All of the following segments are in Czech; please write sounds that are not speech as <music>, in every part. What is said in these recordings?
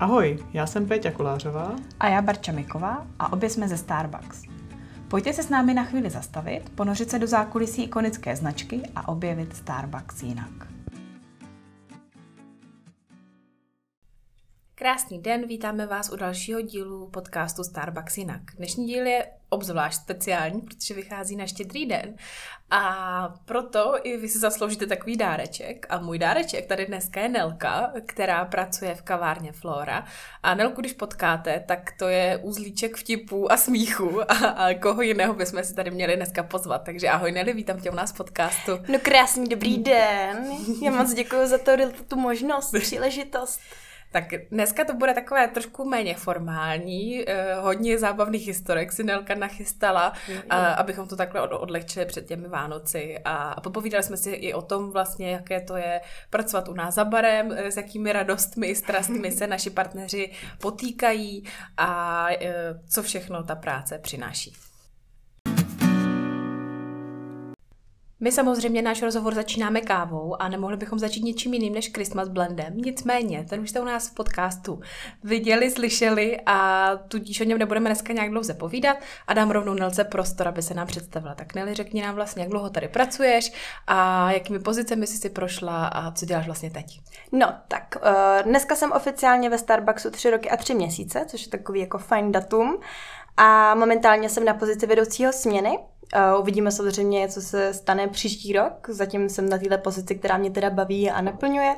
Ahoj, já jsem Péťa Kolářová. A já Barča Miková a obě jsme ze Starbucks. Pojďte se s námi na chvíli zastavit, ponořit se do zákulisí ikonické značky a objevit Starbucks jinak. Krásný den, vítáme vás u dalšího dílu podcastu Starbucks jinak. Dnešní díl je obzvlášť speciální, protože vychází na štědrý den a proto i vy si zasloužíte takový dáreček. A můj dáreček tady dneska je Nelka, která pracuje v kavárně Flora. A Nelku, když potkáte, tak to je uzlíček vtipů a smíchu a, a koho jiného bychom si tady měli dneska pozvat. Takže ahoj Neli, vítám tě u nás v podcastu. No krásný dobrý den. Já moc děkuji za to, tu možnost, příležitost. Tak dneska to bude takové trošku méně formální, eh, hodně zábavných historek si Nelka nachystala, mm-hmm. a, abychom to takhle od, odlehčili před těmi Vánoci a, a popovídali jsme si i o tom vlastně, jaké to je pracovat u nás za barem, eh, s jakými radostmi i strastmi se naši partneři potýkají a eh, co všechno ta práce přináší. My samozřejmě náš rozhovor začínáme kávou a nemohli bychom začít ničím jiným než Christmas blendem. Nicméně, ten už jste u nás v podcastu viděli, slyšeli a tudíž o něm nebudeme dneska nějak dlouze povídat a dám rovnou Nelce prostor, aby se nám představila. Tak Neli, řekni nám vlastně, jak dlouho tady pracuješ a jakými pozicemi jsi si prošla a co děláš vlastně teď. No, tak uh, dneska jsem oficiálně ve Starbucksu tři roky a tři měsíce, což je takový jako fajn datum. A momentálně jsem na pozici vedoucího směny, uvidíme samozřejmě, co se stane příští rok. Zatím jsem na této pozici, která mě teda baví a naplňuje.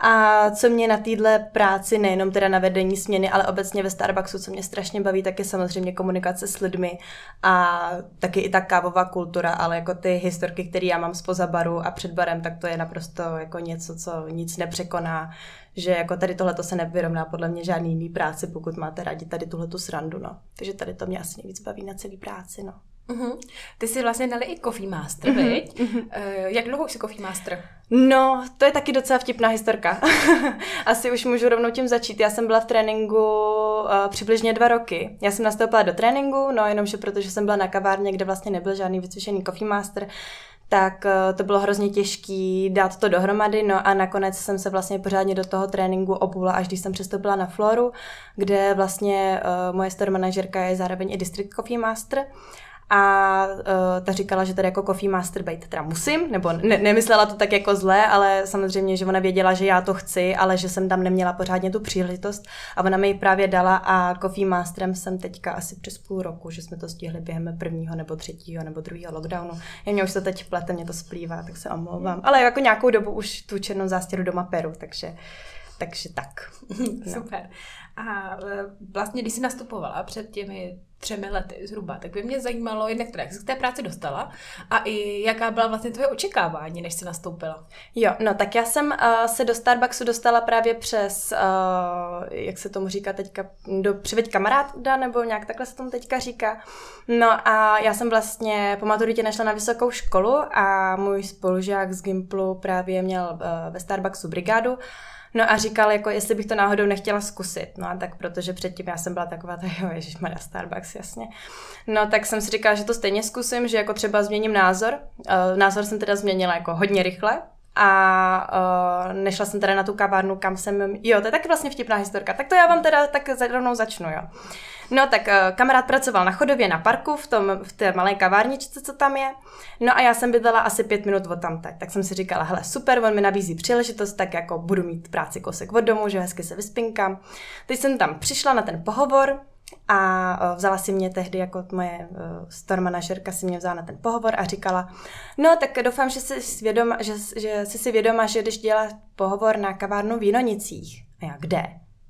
A co mě na této práci, nejenom teda na vedení směny, ale obecně ve Starbucksu, co mě strašně baví, tak je samozřejmě komunikace s lidmi a taky i ta kávová kultura, ale jako ty historky, které já mám spoza baru a před barem, tak to je naprosto jako něco, co nic nepřekoná že jako tady tohle se nevyrovná podle mě žádný jiný práci, pokud máte rádi tady tuhle tu srandu, no. Takže tady to mě asi nejvíc baví na celý práci, no. Uh-huh. Ty jsi vlastně dali i Coffee Master, uh-huh. viď? Uh-huh. Uh, jak dlouho už jsi Coffee Master? No, to je taky docela vtipná historka. <laughs> Asi už můžu rovnou tím začít. Já jsem byla v tréninku uh, přibližně dva roky. Já jsem nastoupila do tréninku, no jenomže protože jsem byla na kavárně, kde vlastně nebyl žádný vycvičený Coffee Master, tak uh, to bylo hrozně těžké dát to dohromady, no a nakonec jsem se vlastně pořádně do toho tréninku obula, až když jsem přestoupila na Floru, kde vlastně uh, moje store manažerka je zároveň i District Coffee Master a uh, ta říkala, že tady jako coffee master být teda musím, nebo ne, nemyslela to tak jako zlé, ale samozřejmě, že ona věděla, že já to chci, ale že jsem tam neměla pořádně tu příležitost a ona mi ji právě dala a coffee masterem jsem teďka asi přes půl roku, že jsme to stihli během prvního nebo třetího nebo druhého lockdownu. Já mě už to teď plete, mě to splývá, tak se omlouvám. Ale jako nějakou dobu už tu černou zástěru doma peru, takže takže tak. <laughs> No. Super. A e, vlastně, když jsi nastupovala před těmi třemi lety zhruba, tak by mě zajímalo jednak to, jak jsi k té práci dostala a i jaká byla vlastně tvoje očekávání, než jsi nastoupila. Jo, no tak já jsem uh, se do Starbucksu dostala právě přes, uh, jak se tomu říká teďka, do přiveď kamaráda, nebo nějak takhle se tomu teďka říká. No a já jsem vlastně po maturitě našla na vysokou školu a můj spolužák z Gimplu právě měl uh, ve Starbucksu brigádu No a říkal, jako jestli bych to náhodou nechtěla zkusit. No a tak protože předtím já jsem byla taková, tak <laughs> jo, ježišmarja, Starbucks, jasně. No tak jsem si říkala, že to stejně zkusím, že jako třeba změním názor. Uh, názor jsem teda změnila jako hodně rychle, a uh, nešla jsem teda na tu kavárnu, kam jsem, jo, to je taky vlastně vtipná historka, tak to já vám teda tak rovnou začnu, jo. No tak uh, kamarád pracoval na chodově na parku v, tom, v té malé kavárničce, co tam je. No a já jsem bydlela asi pět minut od tam tak. Tak jsem si říkala, hele super, on mi nabízí příležitost, tak jako budu mít práci kousek od domu, že hezky se vyspinkám. Teď jsem tam přišla na ten pohovor, a vzala si mě tehdy jako moje store manažerka si mě vzala na ten pohovor a říkala, no tak doufám, že jsi, svědoma, že, že jsi si vědoma, že když dělá pohovor na kavárnu v Jinonicích. A já, kde?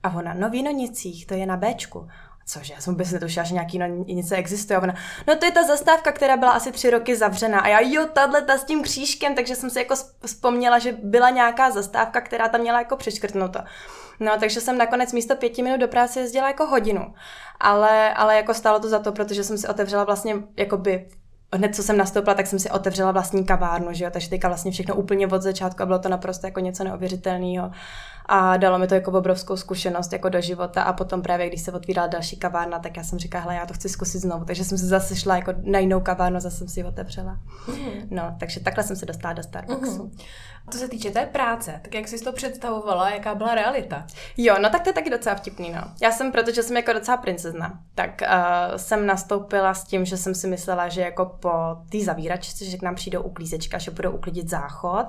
A ona, no v Jinonicích, to je na Bčku cože, já jsem vůbec netušila, že nějaký něco existuje. Ona, no to je ta zastávka, která byla asi tři roky zavřená. A já, jo, tahle ta s tím křížkem, takže jsem si jako vzpomněla, že byla nějaká zastávka, která tam měla jako přeškrtnuto. No, takže jsem nakonec místo pěti minut do práce jezdila jako hodinu. Ale, ale jako stálo to za to, protože jsem si otevřela vlastně jakoby hned co jsem nastoupila, tak jsem si otevřela vlastní kavárnu, že jo, takže teďka vlastně všechno úplně od začátku a bylo to naprosto jako něco neuvěřitelného. a dalo mi to jako obrovskou zkušenost jako do života a potom právě, když se otvírala další kavárna, tak já jsem říkala, hele, já to chci zkusit znovu, takže jsem se zase šla jako na jinou kavárnu, zase jsem si ji otevřela. Mm-hmm. No, takže takhle jsem se dostala do Starbucksu. Mm-hmm. Co se týče té práce, tak jak jsi to představovala, jaká byla realita? Jo, no tak to je taky docela vtipný, no. Já jsem, protože jsem jako docela princezna, tak uh, jsem nastoupila s tím, že jsem si myslela, že jako po té zavíračce, že k nám přijdou uklízečka, že budou uklidit záchod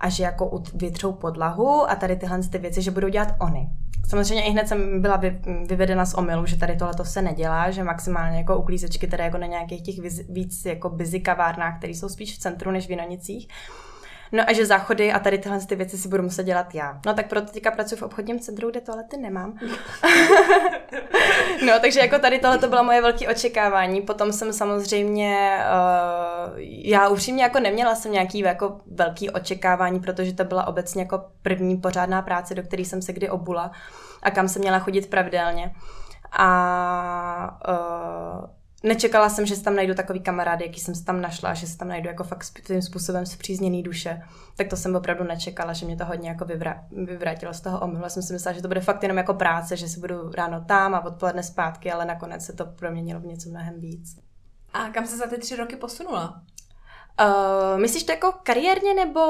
a že jako vytřou podlahu a tady tyhle ty věci, že budou dělat oni. Samozřejmě i hned jsem byla vy, vyvedena z omylu, že tady tohle to se nedělá, že maximálně jako uklízečky, které jako na nějakých těch víc, jako busy kavárnách, které jsou spíš v centru než v Vinonicích, No a že záchody a tady tyhle ty věci si budu muset dělat já. No tak proto teďka pracuji v obchodním centru, kde toalety nemám. <laughs> no takže jako tady tohle to bylo moje velké očekávání. Potom jsem samozřejmě, uh, já upřímně jako neměla jsem nějaký jako velký očekávání, protože to byla obecně jako první pořádná práce, do které jsem se kdy obula a kam jsem měla chodit pravidelně. A uh, nečekala jsem, že si tam najdu takový kamarády, jaký jsem si tam našla, že si tam najdu jako fakt tím způsobem zpřízněný duše. Tak to jsem opravdu nečekala, že mě to hodně jako vyvra- vyvrátilo z toho omylu. jsem si myslela, že to bude fakt jenom jako práce, že si budu ráno tam a odpoledne zpátky, ale nakonec se to proměnilo v něco mnohem víc. A kam se za ty tři roky posunula? Uh, myslíš to jako kariérně, nebo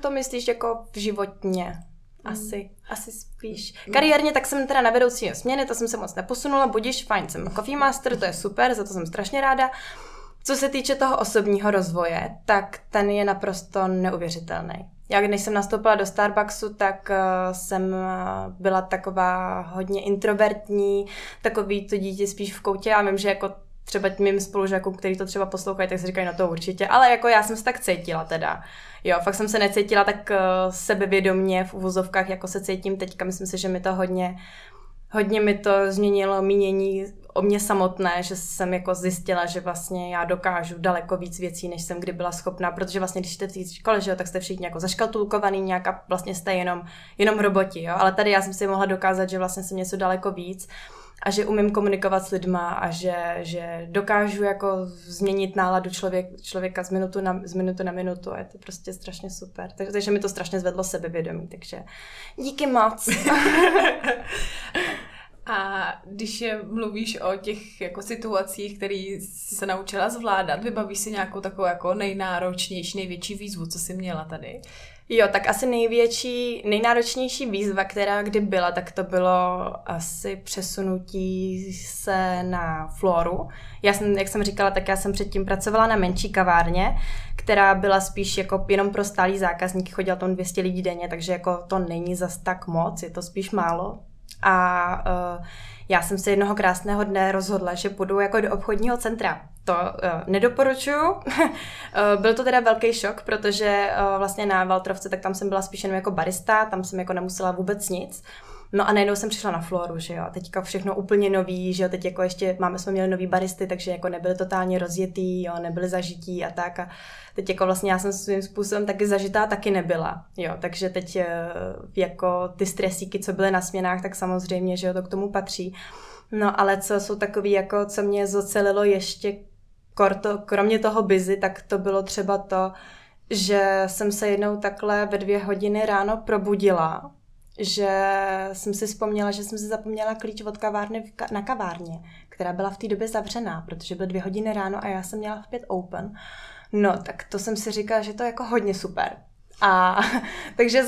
to myslíš jako životně? Asi, mm. asi spíš. Kariérně tak jsem teda na vedoucí směny, to jsem se moc neposunula, budíš, fajn, jsem coffee master, to je super, za to jsem strašně ráda. Co se týče toho osobního rozvoje, tak ten je naprosto neuvěřitelný. Já když jsem nastoupila do Starbucksu, tak uh, jsem uh, byla taková hodně introvertní, takový to dítě spíš v koutě. Já vím, že jako třeba mým spolužákům, který to třeba poslouchají, tak si říkají, no to určitě, ale jako já jsem se tak cítila teda. Jo, fakt jsem se necítila tak uh, sebevědomně v uvozovkách, jako se cítím teďka. Myslím si, že mi to hodně, hodně mi to změnilo mínění o mě samotné, že jsem jako zjistila, že vlastně já dokážu daleko víc věcí, než jsem kdy byla schopná, protože vlastně když jste v té škole, že jo, tak jste všichni jako zaškatulkovaný nějak a vlastně jste jenom, jenom roboti, jo, ale tady já jsem si mohla dokázat, že vlastně jsem něco daleko víc a že umím komunikovat s lidma a že, že dokážu jako změnit náladu člověk, člověka z minutu, na, z minutu na minutu a je to prostě strašně super. Takže, takže mi to strašně zvedlo sebevědomí, takže díky moc. <laughs> A když mluvíš o těch jako situacích, které jsi se naučila zvládat, vybavíš si nějakou takovou jako nejnáročnější, největší výzvu, co jsi měla tady? Jo, tak asi největší, nejnáročnější výzva, která kdy byla, tak to bylo asi přesunutí se na Floru. Já jsem, jak jsem říkala, tak já jsem předtím pracovala na menší kavárně, která byla spíš jako jenom pro stálý zákazníky, chodilo tam 200 lidí denně, takže jako to není zas tak moc, je to spíš málo. A uh, já jsem se jednoho krásného dne rozhodla, že půjdu jako do obchodního centra. To uh, nedoporučuju. uh, <laughs> byl to teda velký šok, protože uh, vlastně na Valtrovce, tak tam jsem byla spíš jenom jako barista, tam jsem jako nemusela vůbec nic. No a najednou jsem přišla na Floru, že jo, teďka všechno úplně nový, že jo, teď jako ještě máme, jsme měli nový baristy, takže jako nebyly totálně rozjetý, jo, nebyly zažití a tak a teď jako vlastně já jsem svým způsobem taky zažitá taky nebyla, jo, takže teď eh, jako ty stresíky, co byly na směnách, tak samozřejmě, že jo, to k tomu patří. No ale co jsou takový, jako co mě zocelilo ještě korto, kromě toho busy, tak to bylo třeba to, že jsem se jednou takhle ve dvě hodiny ráno probudila že jsem si vzpomněla, že jsem si zapomněla klíč od kavárny na kavárně, která byla v té době zavřená, protože byly dvě hodiny ráno a já jsem měla v pět open. No, tak to jsem si říkala, že to je jako hodně super. A <laughs> takže,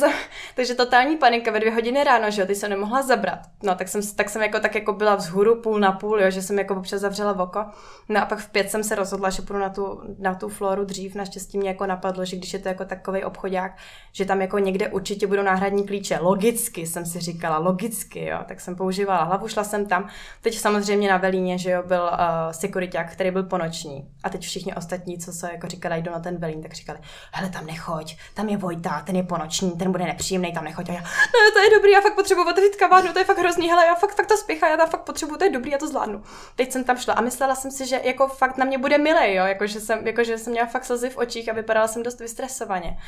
takže totální panika ve dvě hodiny ráno, že jo, ty jsem nemohla zabrat. No, tak jsem, tak jsem jako, tak jako byla vzhůru půl na půl, jo, že jsem jako občas zavřela oko. No a pak v pět jsem se rozhodla, že půjdu na tu, na tu floru dřív. Naštěstí mě jako napadlo, že když je to jako takový obchodák, že tam jako někde určitě budou náhradní klíče. Logicky jsem si říkala, logicky, jo. Tak jsem používala hlavu, šla jsem tam. Teď samozřejmě na Velíně, že jo, byl uh, sekuriták, který byl ponoční. A teď všichni ostatní, co se jako říkali, jdou na ten Velín, tak říkali, hele, tam nechoď, tam je Vojta, ten je ponoční, ten bude nepříjemný, tam nechoď. A já, no, to je dobrý, já fakt potřebuji otevřít kavárnu, to je fakt hrozný, hele, já fakt, fakt to spěchá, já tam fakt potřebuji, to je dobrý, já to zvládnu. Teď jsem tam šla a myslela jsem si, že jako fakt na mě bude milý, jo, jako že jsem, jako, že jsem měla fakt slzy v očích a vypadala jsem dost vystresovaně.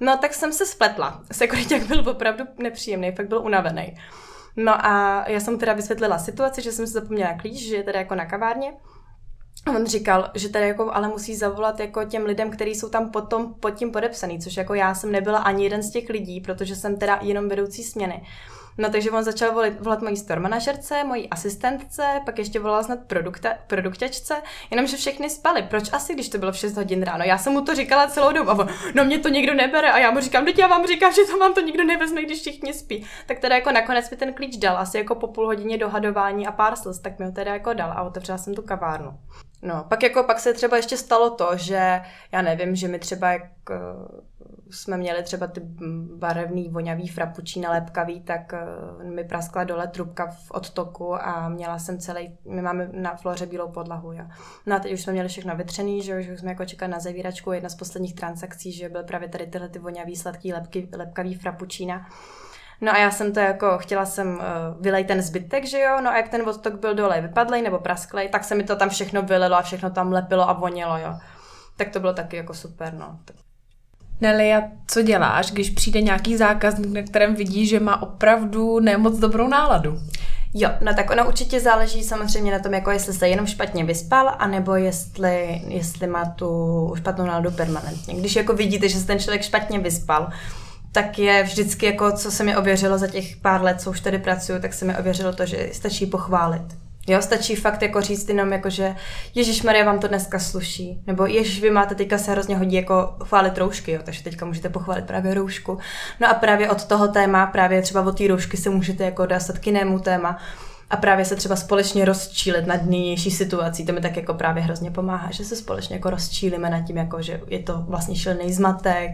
No tak jsem se spletla. Sekuriták byl opravdu nepříjemný, fakt byl unavený. No a já jsem teda vysvětlila situaci, že jsem si zapomněla klíč, že je teda jako na kavárně. On říkal, že tady jako ale musí zavolat jako těm lidem, kteří jsou tam potom pod tím podepsaný, což jako já jsem nebyla ani jeden z těch lidí, protože jsem teda jenom vedoucí směny. No takže on začal volit, volat mojí store manažerce, mojí asistentce, pak ještě volal snad produkta, produktačce, jenomže všechny spali. Proč asi, když to bylo v 6 hodin ráno? Já jsem mu to říkala celou dobu a on, no mě to nikdo nebere a já mu říkám, teď já vám říkám, že to vám to nikdo nevezme, když všichni spí. Tak teda jako nakonec mi ten klíč dal, asi jako po půl hodině dohadování a pár slz, tak mi ho teda jako dal a otevřela jsem tu kavárnu. No, pak jako pak se třeba ještě stalo to, že já nevím, že mi třeba jak jsme měli třeba ty barevný, vonavý frappuccino lepkavý, tak uh, mi praskla dole trubka v odtoku a měla jsem celý, my máme na floře bílou podlahu, jo. No a teď už jsme měli všechno vytřený, že už jsme jako čekali na zavíračku, jedna z posledních transakcí, že byl právě tady tyhle ty vonavý sladký lepky, lepkavý frappuccino. No a já jsem to jako, chtěla jsem uh, vylej ten zbytek, že jo, no a jak ten odtok byl dole vypadlej nebo prasklej, tak se mi to tam všechno vylilo a všechno tam lepilo a vonilo, jo. Tak to bylo taky jako super, no. Nelly, a co děláš, když přijde nějaký zákazník, na kterém vidí, že má opravdu nemoc dobrou náladu? Jo, no tak ono určitě záleží samozřejmě na tom, jako jestli se jenom špatně vyspal, anebo jestli, jestli má tu špatnou náladu permanentně. Když jako vidíte, že se ten člověk špatně vyspal, tak je vždycky jako, co se mi ověřilo za těch pár let, co už tady pracuju, tak se mi ověřilo to, že stačí pochválit. Jo, stačí fakt jako říct jenom jako, že Ježíš Maria vám to dneska sluší. Nebo Ježíš, vy máte teďka se hrozně hodí jako chválit roušky, jo, takže teďka můžete pochválit právě roušku. No a právě od toho téma, právě třeba od té roušky se můžete jako dostat k jinému téma a právě se třeba společně rozčílit nad nynější situací. To mi tak jako právě hrozně pomáhá, že se společně jako rozčílíme nad tím, jako, že je to vlastně šilný zmatek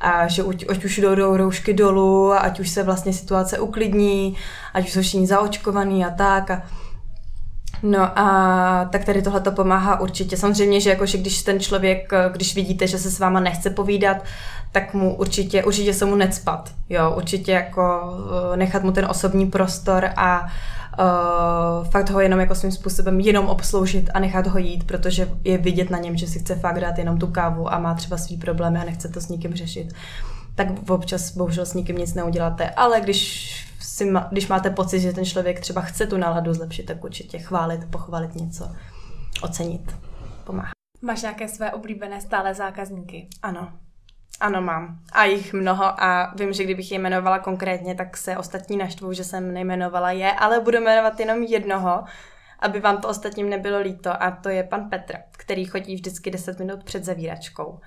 a že ať, už jdou roušky dolů, ať už se vlastně situace uklidní, ať už jsou všichni zaočkovaný a tak. A No a tak tady tohle to pomáhá určitě. Samozřejmě, že jako, že když ten člověk, když vidíte, že se s váma nechce povídat, tak mu určitě, určitě se mu necpat. Jo, určitě jako eh, nechat mu ten osobní prostor a uh, fakt ho jenom jako svým způsobem jenom obsloužit a nechat ho jít, protože je vidět na něm, že si chce fakt dát jenom tu kávu a má třeba svý problémy a nechce to s nikým řešit. Tak občas bohužel s nikým nic neuděláte, ale když si, když máte pocit, že ten člověk třeba chce tu náladu zlepšit, tak určitě chválit, pochválit něco, ocenit, pomáhá. Máš nějaké své oblíbené stále zákazníky? Ano, ano, mám. A jich mnoho a vím, že kdybych je jmenovala konkrétně, tak se ostatní naštvou, že jsem nejmenovala je, ale budu jmenovat jenom jednoho, aby vám to ostatním nebylo líto. A to je pan Petr, který chodí vždycky 10 minut před zavíračkou.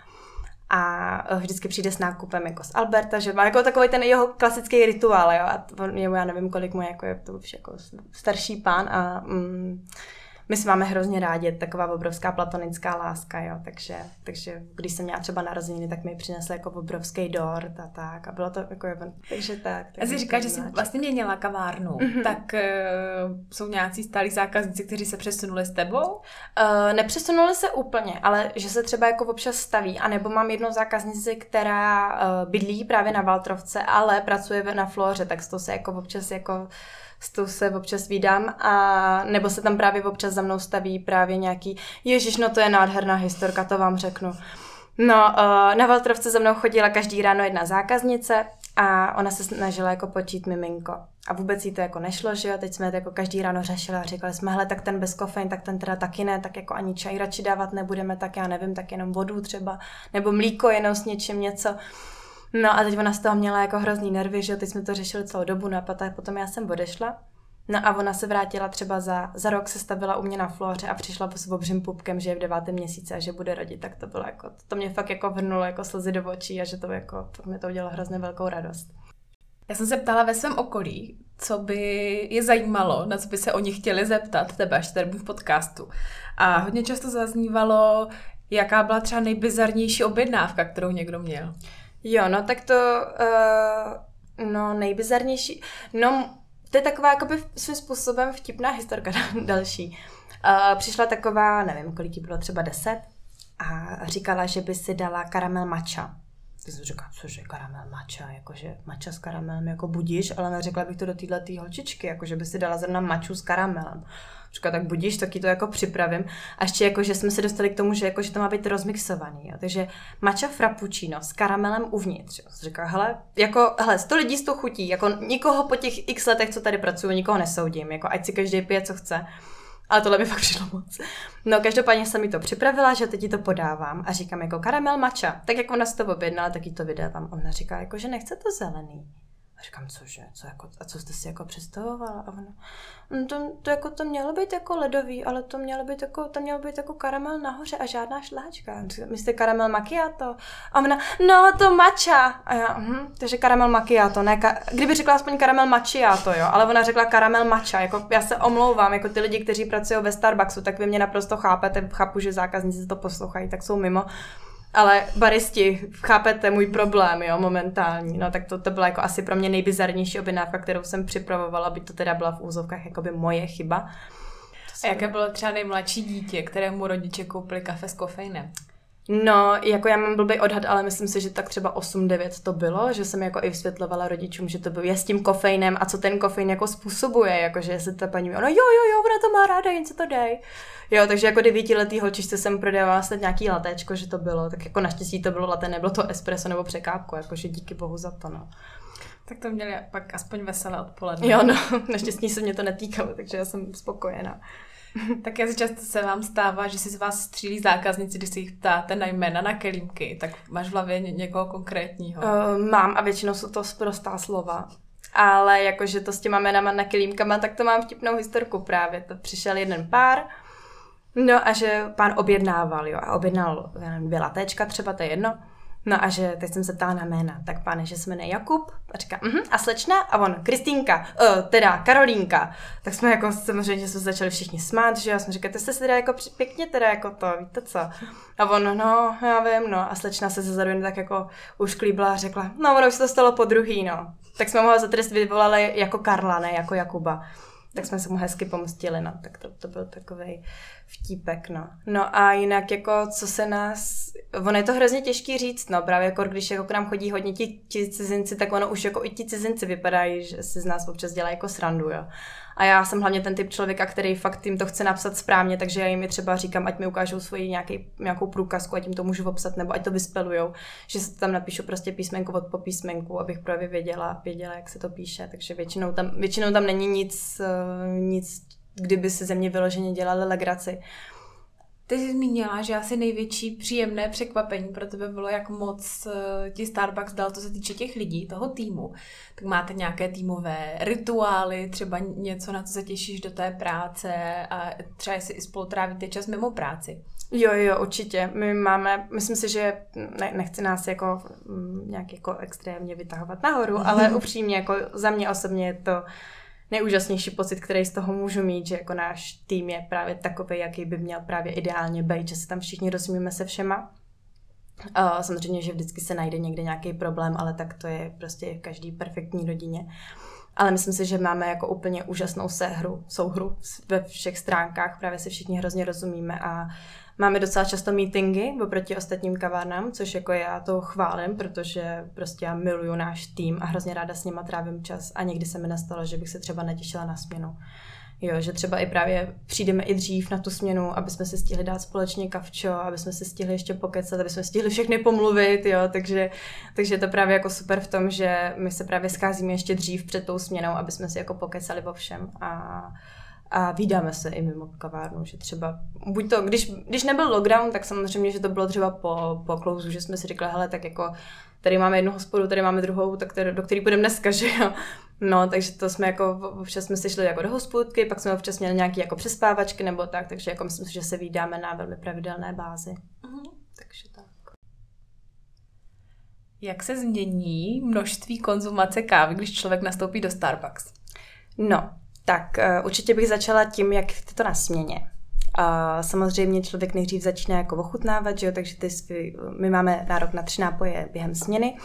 A vždycky přijde s nákupem jako z Alberta, že má jako takový ten jeho klasický rituál, jo, a on, já nevím, kolik mu je, jako je to už jako starší pán a mm, my si máme hrozně rádi, taková obrovská platonická láska, jo, takže, takže když jsem měla třeba narozeniny, tak mi přinesl jako obrovský dort a tak a bylo to jako, takže tak. A jsi říká, že jsi vlastně měnila kavárnu, mm-hmm. tak uh, jsou nějací stálí zákazníci, kteří se přesunuli s tebou? Uh, nepřesunuli se úplně, ale že se třeba jako občas staví, anebo mám jednu zákaznici, která uh, bydlí právě na Valtrovce, ale pracuje na Floře, tak to se jako občas jako s tou se občas vídám a nebo se tam právě občas za mnou staví právě nějaký, ježiš, no to je nádherná historka, to vám řeknu. No, uh, na Valtrovce za mnou chodila každý ráno jedna zákaznice a ona se snažila jako počít miminko. A vůbec jí to jako nešlo, že jo, teď jsme to jako každý ráno řešili a říkali jsme, hele, tak ten bez kofein, tak ten teda taky ne, tak jako ani čaj radši dávat nebudeme, tak já nevím, tak jenom vodu třeba, nebo mlíko jenom s něčím něco. No a teď ona z toho měla jako hrozný nervy, že teď jsme to řešili celou dobu, no a potom já jsem odešla. No a ona se vrátila třeba za, za rok, se stavila u mě na floře a přišla po obřím pupkem, že je v devátém měsíci a že bude rodit, tak to bylo jako, to mě fakt jako vrnulo jako slzy do očí a že to jako, to mě to udělalo hrozně velkou radost. Já jsem se ptala ve svém okolí, co by je zajímalo, na co by se oni chtěli zeptat tebe, až tady v podcastu. A hodně často zaznívalo, jaká byla třeba nejbizarnější objednávka, kterou někdo měl. Jo, no tak to, uh, no nejbizarnější, no to je taková jakoby svým způsobem vtipná historka <laughs> další. Uh, přišla taková, nevím, kolik jí bylo, třeba deset a říkala, že by si dala karamel mača. Ty jsem říkala, cože karamel mača, jakože mača s karamelem jako budíš, ale neřekla bych to do téhle holčičky, jakože by si dala zrovna maču s karamelem. Říká, tak budíš, taky to jako připravím. A ještě jako, že jsme se dostali k tomu, že, jako, že to má být rozmixovaný. Jo. Takže mača frappuccino s karamelem uvnitř. Jo. Říká, hele, jako, hele, sto lidí s tou chutí, jako nikoho po těch x letech, co tady pracuju, nikoho nesoudím, jako ať si každý pije, co chce. Ale tohle by fakt přišlo moc. No, každopádně jsem mi to připravila, že teď ti to podávám a říkám jako karamel mača. Tak jak ona si to objednala, tak jí to vydávám. Ona říká jako, že nechce to zelený. A říkám, cože, co jako, a co jste si jako představovala? A ona, no to, to, jako, to mělo být jako ledový, ale to mělo být jako, to mělo být jako karamel nahoře a žádná šláčka. Myslíte karamel macchiato? A ona, no to mača. A já, hm, takže karamel macchiato, ne, ka- kdyby řekla aspoň karamel macchiato, jo, ale ona řekla karamel mača, jako já se omlouvám, jako ty lidi, kteří pracují ve Starbucksu, tak vy mě naprosto chápete, chápu, že zákazníci to poslouchají, tak jsou mimo ale baristi, chápete můj problém, jo, momentální. No tak to, to byla jako asi pro mě nejbizarnější objednávka, kterou jsem připravovala, by to teda byla v úzovkách jakoby moje chyba. A jaké bylo třeba nejmladší dítě, kterému rodiče koupili kafe s kofeinem? No, jako já mám blbý odhad, ale myslím si, že tak třeba 8-9 to bylo, že jsem jako i vysvětlovala rodičům, že to bylo je s tím kofeinem a co ten kofein jako způsobuje, jakože se ta paní, ono jo, jo, jo, ona to má ráda, jen se to dej. Jo, takže jako devítiletý holčičce jsem prodávala snad nějaký latéčko, že to bylo, tak jako naštěstí to bylo laté, nebylo to espresso nebo překápko, jakože díky bohu za to, no. Tak to měli pak aspoň veselé odpoledne. Jo, no, <laughs> naštěstí se mě to netýkalo, takže já jsem spokojená. <laughs> tak já si často se vám stává, že si z vás střílí zákazníci, když si jich ptáte na jména na kelímky, tak máš v hlavě ně- někoho konkrétního? Uh, mám a většinou jsou to sprostá slova. Ale jakože to s těma jménama na kelímkama, tak to mám vtipnou historku právě. To přišel jeden pár, no a že pán objednával, jo, a objednal nevím, dvě latéčka třeba, to je jedno. No a že teď jsem se ptala na jména, tak pane, že se jmenuje Jakub a říká, uh-huh, a slečna a on, Kristýnka, uh, teda Karolínka. Tak jsme jako samozřejmě jsme začali všichni smát, že já jsem říkala, to jste se teda jako pěkně teda jako to, víte co. A on, no, já vím, no. A slečna se zezadu tak jako už klíbla a řekla, no, ono už se to stalo po druhý, no. Tak jsme ho za trest vyvolali jako Karla, ne jako Jakuba. Tak jsme se mu hezky pomstili, no. Tak to, to byl takový vtípek, no. No a jinak jako, co se nás, ono je to hrozně těžký říct, no, právě jako když jako k nám chodí hodně ti, ti cizinci, tak ono už jako i ti cizinci vypadají, že si z nás občas dělá jako srandu, jo. A já jsem hlavně ten typ člověka, který fakt jim to chce napsat správně, takže já jim i třeba říkám, ať mi ukážou svoji nějaký, nějakou průkazku, ať jim to můžu obsat, nebo ať to vyspelujou, že se tam napíšu prostě písmenku od po písmenku, abych právě věděla, věděla, jak se to píše. Takže většinou tam, většinou tam není nic, eh, nic kdyby se ze mě vyloženě dělali legraci. Ty jsi zmínila, že asi největší příjemné překvapení pro tebe bylo, jak moc eh, ti Starbucks dal, to se týče těch lidí, toho týmu. Tak máte nějaké týmové rituály, třeba něco, na co se těšíš do té práce a třeba jestli i spolu trávíte čas mimo práci. Jo, jo, určitě. My máme, myslím si, že ne, nechci nás jako mm, nějak jako extrémně vytahovat nahoru, ale <laughs> upřímně jako za mě osobně je to nejúžasnější pocit, který z toho můžu mít, že jako náš tým je právě takový, jaký by měl právě ideálně být, že se tam všichni rozumíme se všema. Uh, samozřejmě, že vždycky se najde někde nějaký problém, ale tak to je prostě v každý perfektní rodině. Ale myslím si, že máme jako úplně úžasnou sehru, souhru ve všech stránkách, právě se všichni hrozně rozumíme a Máme docela často meetingy oproti ostatním kavárnám, což jako já to chválím, protože prostě já miluju náš tým a hrozně ráda s nima trávím čas a někdy se mi nastalo, že bych se třeba netěšila na směnu. Jo, že třeba i právě přijdeme i dřív na tu směnu, aby jsme si stihli dát společně kavčo, aby jsme si stihli ještě pokecat, aby jsme stihli všechny pomluvit, jo, takže, takže je to právě jako super v tom, že my se právě scházíme ještě dřív před tou směnou, aby jsme si jako pokecali o všem a a vydáme se i mimo kavárnu, že třeba, buď to, když, když nebyl lockdown, tak samozřejmě, že to bylo třeba po, po klouzu, že jsme si řekli, hele, tak jako tady máme jednu hospodu, tady máme druhou, tak tady, do který půjdeme dneska, <laughs> že jo. No, takže to jsme jako, občas jsme si šli jako do hospodky, pak jsme občas měli nějaké jako přespávačky nebo tak, takže jako myslím si, že se vydáme na velmi pravidelné bázi. Uh-huh. Takže tak. Jak se změní množství konzumace kávy, když člověk nastoupí do Starbucks? No, tak uh, určitě bych začala tím, jak je to na směně. A samozřejmě člověk nejdřív začíná jako ochutnávat, že jo, takže ty svý, my máme nárok na tři nápoje během směny,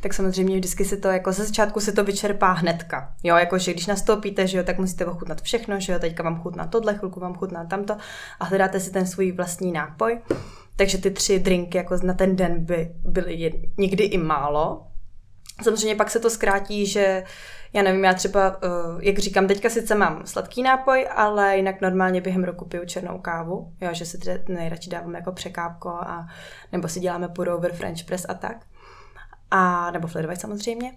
tak samozřejmě vždycky se to jako ze začátku se to vyčerpá hnedka. Jo, jakože když nastoupíte, že jo, tak musíte ochutnat všechno, že jo, teďka vám chutná tohle, chvilku vám chutná tamto a hledáte si ten svůj vlastní nápoj. Takže ty tři drinky jako na ten den by byly někdy i málo. Samozřejmě pak se to zkrátí, že já nevím, já třeba, eh, jak říkám, teďka sice mám sladký nápoj, ale jinak normálně během roku piju černou kávu, jo, že si nejradši dávám jako překápko a nebo si děláme pour over French press a tak. A, nebo flirovať samozřejmě.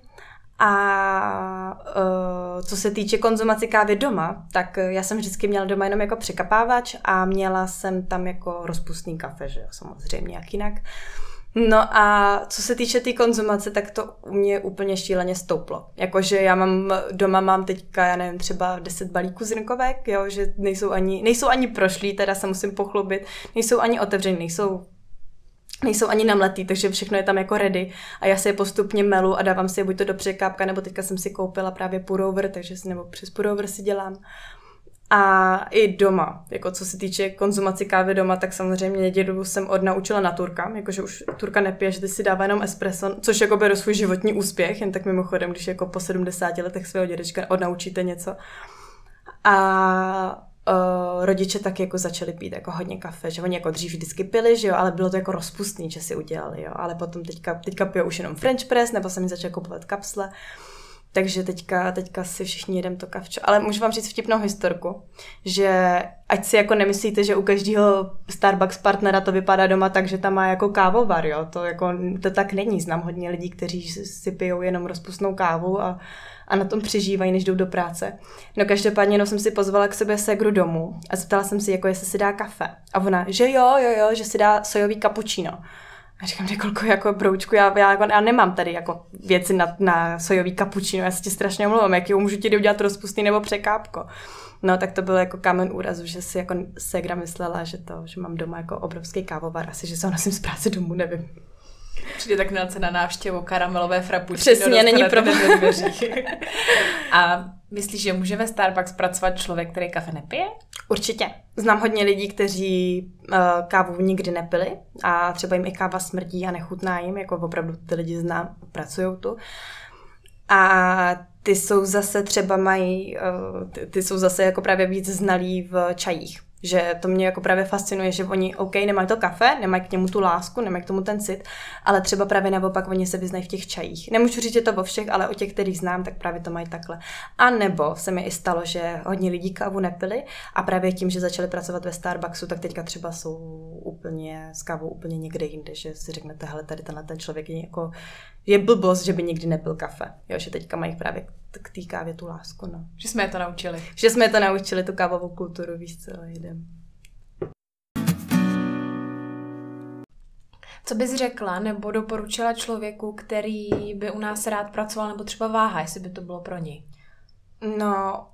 A uh, co se týče konzumace kávy doma, tak já jsem vždycky měla doma jenom jako překapávač a měla jsem tam jako rozpustný kafe, že jo, samozřejmě, jak jinak. No a co se týče té tý konzumace, tak to u mě úplně šíleně stouplo. Jakože já mám, doma mám teďka, já nevím, třeba 10 balíků zrnkovek, jo, že nejsou ani, nejsou ani prošlí, teda se musím pochlubit, nejsou ani otevřený, nejsou nejsou ani namletý, takže všechno je tam jako ready a já si je postupně melu a dávám si je buď to do překápka, nebo teďka jsem si koupila právě purover, takže si, nebo přes purover si dělám. A i doma, jako co se týče konzumaci kávy doma, tak samozřejmě dědu jsem odnaučila na turka, jakože už turka nepije, že ty si dává jenom espresso, což jako beru svůj životní úspěch, jen tak mimochodem, když jako po 70 letech svého dědečka odnaučíte něco. A uh, rodiče taky jako začali pít jako hodně kafe, že oni jako dřív vždycky pili, že jo, ale bylo to jako rozpustný, že si udělali, jo, ale potom teďka, teďka pijou už jenom French press, nebo jsem mi začal kupovat kapsle, takže teďka, teďka si všichni jedem to kavčo. Ale můžu vám říct vtipnou historku, že ať si jako nemyslíte, že u každého Starbucks partnera to vypadá doma tak, že tam má jako kávovar, jo. To, jako, to tak není. Znám hodně lidí, kteří si pijou jenom rozpustnou kávu a a na tom přežívají, než jdou do práce. No každopádně no, jsem si pozvala k sobě segru domů a zeptala jsem si, jako jestli si dá kafe. A ona, že jo, jo, jo, že si dá sojový kapučino. A říkám, že kolko jako broučku, já, já, jako, já nemám tady jako věci na, na sojový kapučino, já se ti strašně omlouvám, jak jo, můžu ti udělat rozpustný nebo překápko. No tak to bylo jako kámen úrazu, že si jako Segra myslela, že to, že mám doma jako obrovský kávovar, asi, že se ho nosím z práce domů, nevím. Přijde tak na na návštěvu karamelové frappuccino. Přesně, není problém. <laughs> A myslíš, že může ve Starbucks pracovat člověk, který kafe nepije? Určitě. Znám hodně lidí, kteří uh, kávu nikdy nepili a třeba jim i káva smrdí a nechutná jim, jako opravdu ty lidi znám, pracují tu. A ty jsou zase třeba mají, uh, ty, ty jsou zase jako právě víc znalí v čajích. Že to mě jako právě fascinuje, že oni, OK, nemají to kafe, nemají k němu tu lásku, nemají k tomu ten cit, ale třeba právě naopak oni se vyznají v těch čajích. Nemůžu říct, že to o všech, ale o těch, kterých znám, tak právě to mají takhle. A nebo se mi i stalo, že hodně lidí kávu nepili a právě tím, že začali pracovat ve Starbucksu, tak teďka třeba jsou úplně s kávou úplně někde jinde, že si řeknete, hele, tady tenhle ten člověk je jako je blbost, že by nikdy nepil kafe. Jo, že teďka mají právě k té kávě tu lásku. No. Že jsme je to naučili. Že jsme je to naučili, tu kávovou kulturu, víš co, jdem. Co bys řekla nebo doporučila člověku, který by u nás rád pracoval, nebo třeba váha, jestli by to bylo pro něj? No,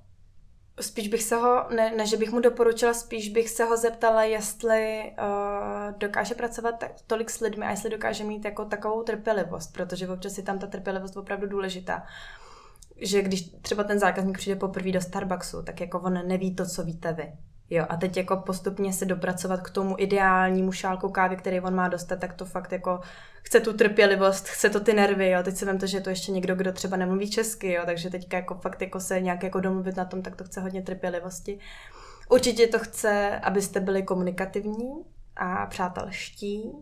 spíš bych se ho, ne, ne že bych mu doporučila, spíš bych se ho zeptala, jestli uh, dokáže pracovat tak, tolik s lidmi a jestli dokáže mít jako takovou trpělivost, protože občas je tam ta trpělivost opravdu důležitá. Že když třeba ten zákazník přijde poprvé do Starbucksu, tak jako on neví to, co víte vy. Jo, a teď jako postupně se dopracovat k tomu ideálnímu šálku kávy, který on má dostat, tak to fakt jako chce tu trpělivost, chce to ty nervy, jo. Teď si vím to, že je to ještě někdo, kdo třeba nemluví česky, jo, takže teďka jako fakt jako se nějak jako domluvit na tom, tak to chce hodně trpělivosti. Určitě to chce, abyste byli komunikativní a přátelští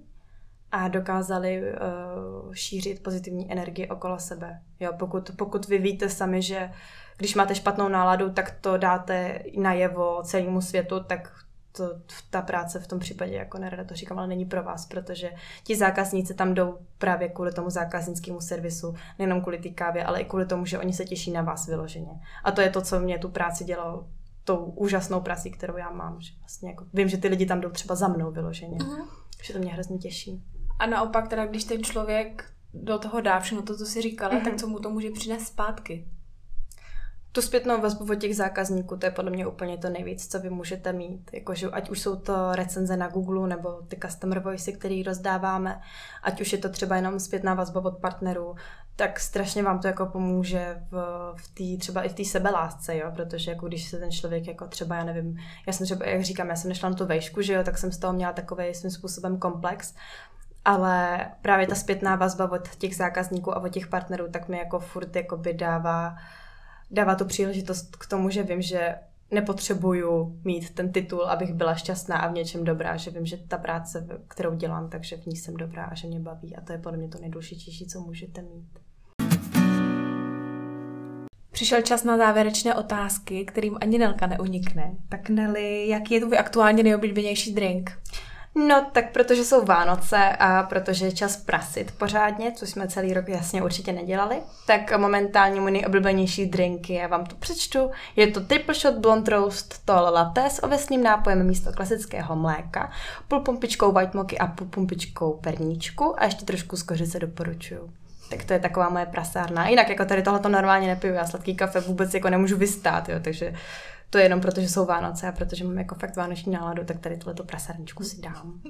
a dokázali uh, šířit pozitivní energii okolo sebe. Jo, pokud, pokud vy víte sami, že když máte špatnou náladu, tak to dáte najevo celému světu, tak to, ta práce v tom případě, jako nerada to říkám, ale není pro vás, protože ti zákazníci tam jdou právě kvůli tomu zákaznickému servisu, nejenom kvůli té kávě, ale i kvůli tomu, že oni se těší na vás vyloženě. A to je to, co mě tu práci dělalo tou úžasnou prací, kterou já mám. Že vlastně jako, vím, že ty lidi tam jdou třeba za mnou vyloženě. Uh-huh. Že to mě hrozně těší. A naopak teda, když ten člověk do toho dá všechno to, co si říkala, uh-huh. tak co mu to může přinést zpátky? tu zpětnou vazbu od těch zákazníků, to je podle mě úplně to nejvíc, co vy můžete mít. Jakože ať už jsou to recenze na Google nebo ty customer voice, který rozdáváme, ať už je to třeba jenom zpětná vazba od partnerů, tak strašně vám to jako pomůže v, v tý, třeba i v té sebelásce, jo, protože jako když se ten člověk jako třeba, já nevím, já jsem třeba, jak říkám, já jsem nešla na tu vejšku, že jo, tak jsem z toho měla takový svým způsobem komplex, ale právě ta zpětná vazba od těch zákazníků a od těch partnerů, tak mi jako furt jako by dává dává to příležitost k tomu, že vím, že nepotřebuju mít ten titul, abych byla šťastná a v něčem dobrá, že vím, že ta práce, kterou dělám, takže v ní jsem dobrá a že mě baví a to je podle mě to nejdůležitější, co můžete mít. Přišel čas na závěrečné otázky, kterým ani Nelka neunikne. Tak Neli, jaký je tvůj aktuálně nejoblíbenější drink? No, tak protože jsou Vánoce a protože je čas prasit pořádně, což jsme celý rok jasně určitě nedělali, tak momentálně můj nejoblíbenější drink je, vám to přečtu, je to Triple Shot Blonde Roast Tall Latte s ovesným nápojem místo klasického mléka, půl pumpičkou white moky a půl pumpičkou perníčku a ještě trošku z kořice doporučuju. Tak to je taková moje prasárna. Jinak jako tady tohle to normálně nepiju, já sladký kafe vůbec jako nemůžu vystát, jo, takže to je jenom proto, že jsou Vánoce a protože mám jako fakt vánoční náladu, tak tady tohleto prasárničku si dám.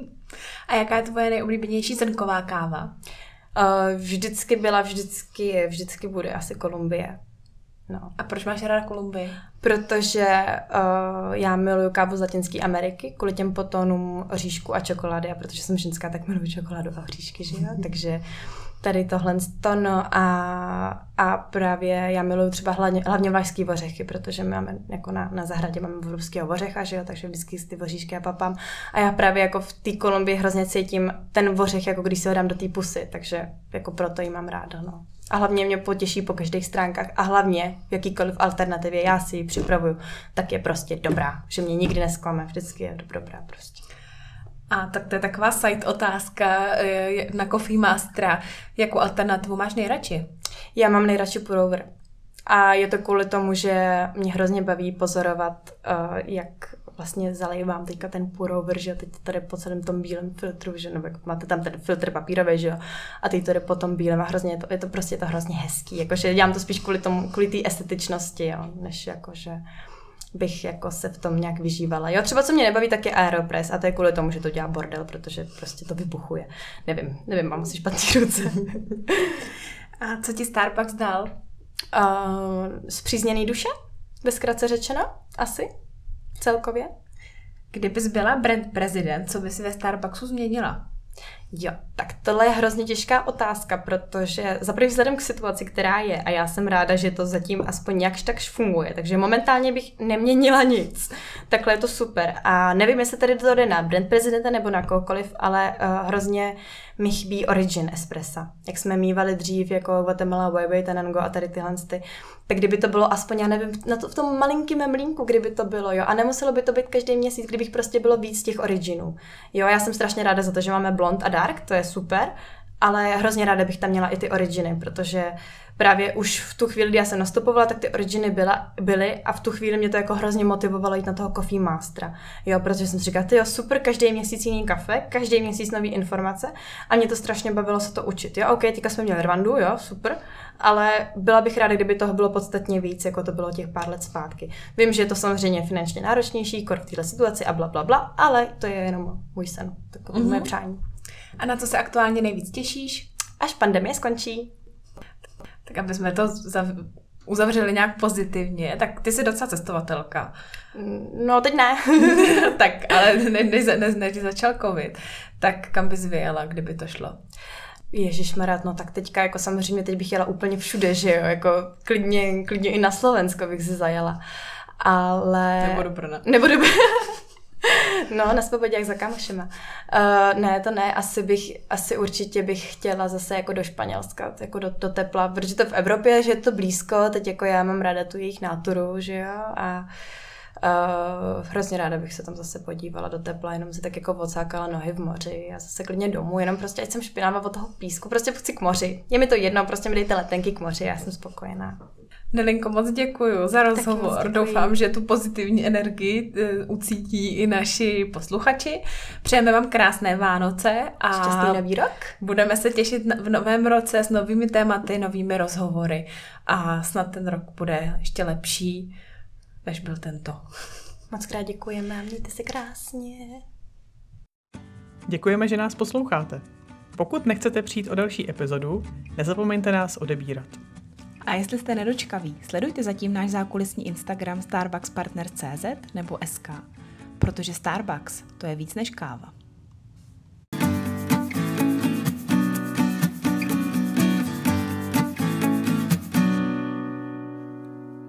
A jaká je tvoje nejoblíbenější zrnková káva? Uh, vždycky byla, vždycky je, vždycky bude asi Kolumbie. No. A proč máš ráda Kolumbii? Protože uh, já miluju kávu z Latinské Ameriky kvůli těm potonům oříšku a čokolády a protože jsem ženská, tak miluju čokoládu a oříšky, že jo? <laughs> Takže tady tohle to, no a, a právě já miluju třeba hlavně, hlavně vlašský ořechy, protože my máme jako na, na zahradě máme evropského ořecha, že jo, takže vždycky ty voříšky já papám a já právě jako v té Kolumbii hrozně cítím ten ořech, jako když si ho dám do té pusy, takže jako proto ji mám ráda, no. A hlavně mě potěší po každých stránkách a hlavně v jakýkoliv alternativě já si ji připravuju, tak je prostě dobrá, že mě nikdy nesklame, vždycky je dobrá prostě. A tak to je taková side otázka eh, na Coffee Mastera. Jakou alternativu máš nejradši? Já mám nejradši purover. A je to kvůli tomu, že mě hrozně baví pozorovat, uh, jak vlastně zalejvám teďka ten purover, že teď tady po celém tom bílém filtru, že nebo máte tam ten filtr papírový, že jo, a teď jde po tom bílém a hrozně je to, je to prostě to hrozně hezký, jakože dělám to spíš kvůli tomu, kvůli té estetičnosti, jo, než jakože bych jako se v tom nějak vyžívala. Jo, třeba co mě nebaví, tak je Aeropress a to je kvůli tomu, že to dělá bordel, protože prostě to vybuchuje. Nevím, nevím, mám asi špatný <laughs> ruce. a co ti Starbucks dal? Uh, zpřízněný duše, ve zkratce řečeno, asi, celkově. Kdybys byla brand prezident, co by si ve Starbucksu změnila? Jo, tak tohle je hrozně těžká otázka, protože za první vzhledem k situaci, která je, a já jsem ráda, že to zatím aspoň jakž takž funguje, takže momentálně bych neměnila nic. Takhle je to super. A nevím, jestli tady to jde na brand prezidenta nebo na kohokoliv, ale uh, hrozně mi chybí Origin Espressa. Jak jsme mývali dřív, jako Guatemala, Huawei, Tenango a tady tyhle ty. Tak kdyby to bylo aspoň, já nevím, na to, v tom malinkém mlínku, kdyby to bylo, jo. A nemuselo by to být každý měsíc, kdybych prostě bylo víc těch Originů. Jo, já jsem strašně ráda za to, že máme Blond a Dark, to je super, ale hrozně ráda bych tam měla i ty originy, protože právě už v tu chvíli, kdy já jsem nastupovala, tak ty originy byla, byly a v tu chvíli mě to jako hrozně motivovalo jít na toho Coffee Mastera. Jo, protože jsem si říkala, ty jo, super, každý měsíc jiný kafe, každý měsíc nový informace a mě to strašně bavilo se to učit. Jo, OK, teďka jsme měli Rwandu, jo, super, ale byla bych ráda, kdyby toho bylo podstatně víc, jako to bylo těch pár let zpátky. Vím, že je to samozřejmě finančně náročnější, kor v této situaci a bla, bla, bla, ale to je jenom můj sen, takové mm-hmm. moje přání. A na co se aktuálně nejvíc těšíš? Až pandemie skončí. Tak aby jsme to zav- uzavřeli nějak pozitivně, tak ty jsi docela cestovatelka. No, teď ne. <laughs> tak, ale než ne, ne, ne, začal covid, tak kam bys vyjela, kdyby to šlo? Ježíš no tak teďka jako samozřejmě teď bych jela úplně všude, že jo, jako klidně, klidně i na Slovensko bych si zajela. Ale... Nebo do Brna. Nebo do No, na svobodě jak za kamošema. Uh, ne, to ne, asi bych, asi určitě bych chtěla zase jako do Španělska, jako do, do tepla, protože to v Evropě, že je to blízko, teď jako já mám ráda tu jejich náturu, že jo, a Uh, hrozně ráda bych se tam zase podívala do tepla, jenom si tak jako odsákala nohy v moři a zase klidně domů, jenom prostě, ať jsem špinavá od toho písku, prostě chci k moři. Je mi to jedno, prostě mi dejte letenky k moři, já jsem spokojená. Nelinko, moc děkuji za rozhovor. Děkuji. Doufám, že tu pozitivní energii uh, ucítí i naši posluchači. Přejeme vám krásné Vánoce a šťastný nový rok. Budeme se těšit v novém roce s novými tématy, novými rozhovory a snad ten rok bude ještě lepší, než byl tento. Moc krát děkujeme, mějte se krásně. Děkujeme, že nás posloucháte. Pokud nechcete přijít o další epizodu, nezapomeňte nás odebírat. A jestli jste nedočkaví, sledujte zatím náš zákulisní Instagram starbuckspartner.cz nebo SK, protože Starbucks to je víc než káva.